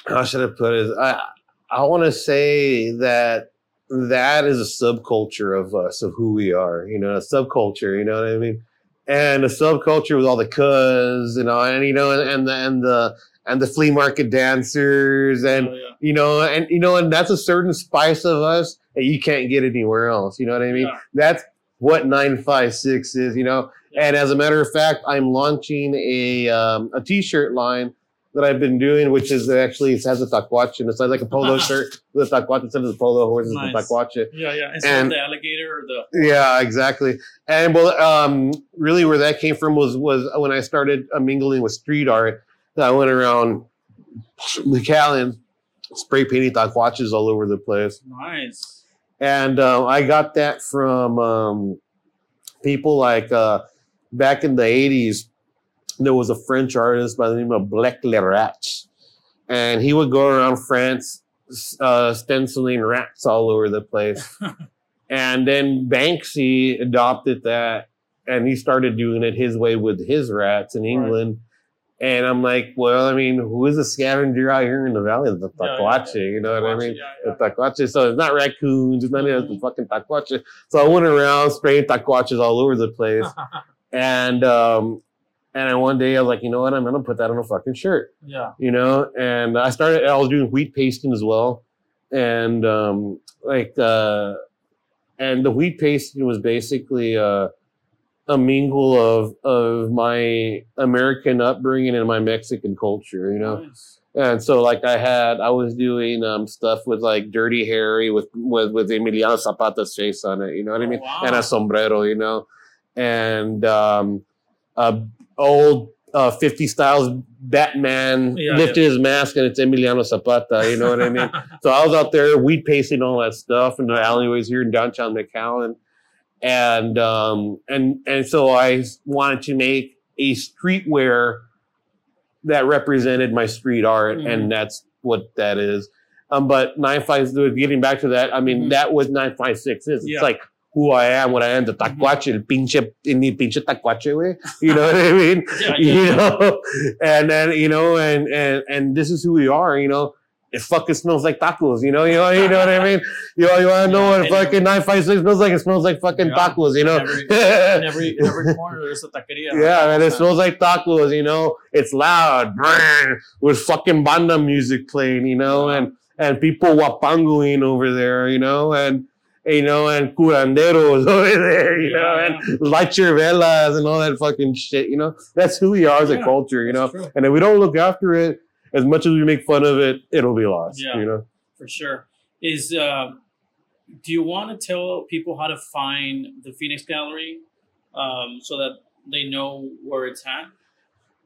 how should I put it? I I want to say that that is a subculture of us of who we are. You know, a subculture. You know what I mean? And a subculture with all the cuz, you know, and you know, and, the and the and the flea market dancers and Oh, yeah. you know, and you know, and that's a certain spice of us that you can't get anywhere else. You know what I mean? Yeah. That's what 956 is, you know. And as a matter of fact, I'm launching a um, a t-shirt line that I've been doing, which is actually it has a taquache and it's like a polo shirt with a taquache instead of the polo horse is Nice. the taquache. Yeah, yeah. Instead of And- the alligator or the Yeah, exactly. And well, um, really, where that came from was was when I started uh, mingling with street art. I went around McAllen, spray painting taquaches all over the place, nice. and uh, I got that from um, people like uh, back in the '80s. There was a French artist by the name of Blek le Rat, and he would go around France uh, stenciling rats all over the place. And then Banksy adopted that and he started doing it his way with his rats in England. And I'm like, well, I mean, who is a scavenger out here in the valley? The Yeah, yeah, yeah. you know what I mean? Yeah, The taquache. So it's not raccoons, it's not Mhm. the fucking taquache. So I went around spraying taquaches all over the place. and um and then one day I was like, you know what, I'm gonna put that on a fucking shirt. Yeah. you know? And i started i was doing wheat pasting as well. And um like uh and the wheat pasting was basically uh a mingle of of my american upbringing and my mexican culture you know? Nice. and so like i had i was doing um stuff with like dirty harry with with with emiliano zapata's face on it you know what i Oh, mean? Wow. and a sombrero you know? And um a old uh 50 styles batman Yeah, lifted his mask and it's emiliano zapata you know what i mean so I was out there wheat pasting all that stuff in the alleyways here in downtown McAllen. And um and and so I wanted to make a streetwear that represented my street art, Mhm. and that's what that is. Um, but nine five getting back to that, I mean Mhm. that was nine five six is. Yeah. It's like who I am, what I am, the taquache, el pinche, ni pinche taquache, way. You know what I mean? Yeah, yeah, you know, and then you know, and and and this is who we are, you know. It fucking smells like tacos, you know, you know, you know what I mean. You know, you want to know Yeah, what and- fucking nine five six smells like? It smells like fucking tacos, you know. In every in every corner there's a taqueria. yeah, man, it smells like tacos, you know. It's loud, with fucking banda music playing, you know, and and people wapangoing over there, you know, and you know, and curanderos over there, you know, and light your velas and all that fucking shit, you know. That's who we are as a Yeah, culture, you know. True, And if we don't look after it, as much as we make fun of it, it'll be lost. Yeah. You know. for sure. Is uh, do you want to tell people how to find the Phoenix Gallery, um, so that they know where it's at?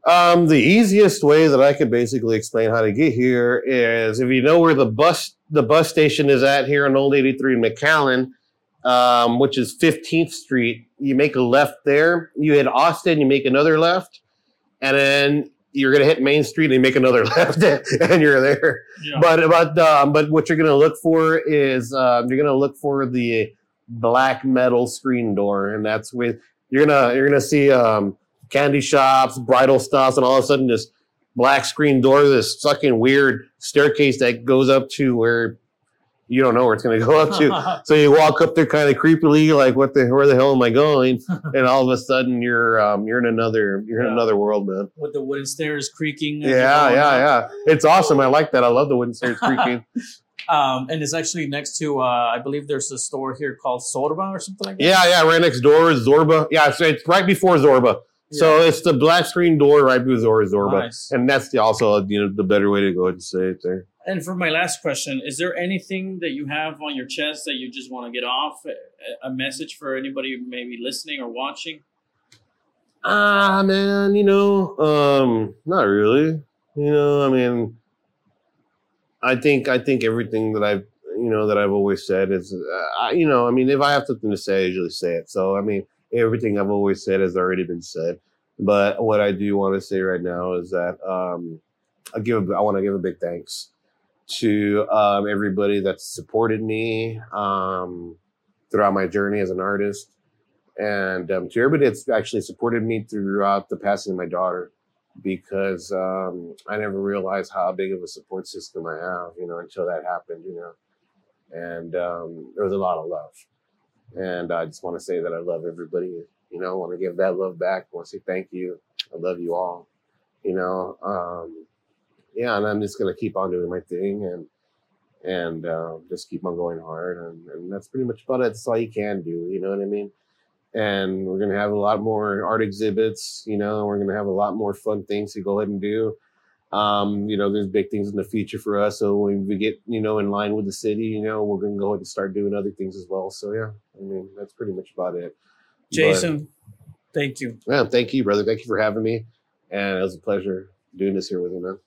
Um, the easiest way that I could basically explain how to get here is if you know where the bus the bus station is at here on Old 83 in McAllen, um, which is 15th Street. You make a left there. You hit Austin. You make another left, and then you're gonna hit Main Street and you make another left, and you're there. Yeah. But but um, but what you're gonna look for is um, you're gonna look for the black metal screen door, and that's with you're gonna you're gonna see um, candy shops, bridal stuff, and all of a sudden this black screen door, this fucking weird staircase that goes up to where you don't know where it's gonna go up to. So you walk up there kind of creepily, like what the where the hell am I going? and all of a sudden you're um, you're in another you're in Yeah. another world, man. With the wooden stairs creaking. Yeah, yeah, up. yeah. It's awesome. I like that. I love the wooden stairs creaking. Um, and it's actually next to, uh, I believe there's a store here called Zorba or something like that. yeah, yeah. Right next door is Zorba. Yeah, so it's right before Zorba. So it's the black screen door right before Zorba, Nice. and that's the, also you know the better way to go ahead and say it there. And for my last question, is there anything that you have on your chest that you just want to get off? A- A message for anybody maybe listening or watching? Ah, man, you know, um, not really. You know, I mean, I think I think everything that I've you know that I've always said is, uh, I, you know, I mean, if I have something to say, I usually say it. So I mean, everything I've always said has already been said. But what I do want to say right now is that um, I give I want to give a big thanks to um, everybody that's supported me um, throughout my journey as an artist and um, to everybody that's actually supported me throughout the passing of my daughter because um, I never realized how big of a support system I have, you know, until that happened, you know. And um, there was a lot of love. And I just want to say that I love everybody, you know, want to give that love back. Want to say thank you. I love you all, you know. Um, yeah, and I'm just to keep on doing my thing and and uh, just keep on going hard. And, and that's pretty much about it. That's all you can do, you know what I mean? and we're gonna have a lot more art exhibits. You know, we're gonna have a lot more fun things to go ahead and do. Um, you know, there's big things in the future for us. So when we get, you know, in line with the city, you know, we're gonna go ahead and start doing other things as well. So yeah, I mean, that's pretty much about it. But, Jason, thank you. yeah, thank you, brother. Thank you for having me, and it was a pleasure doing this here with you, man.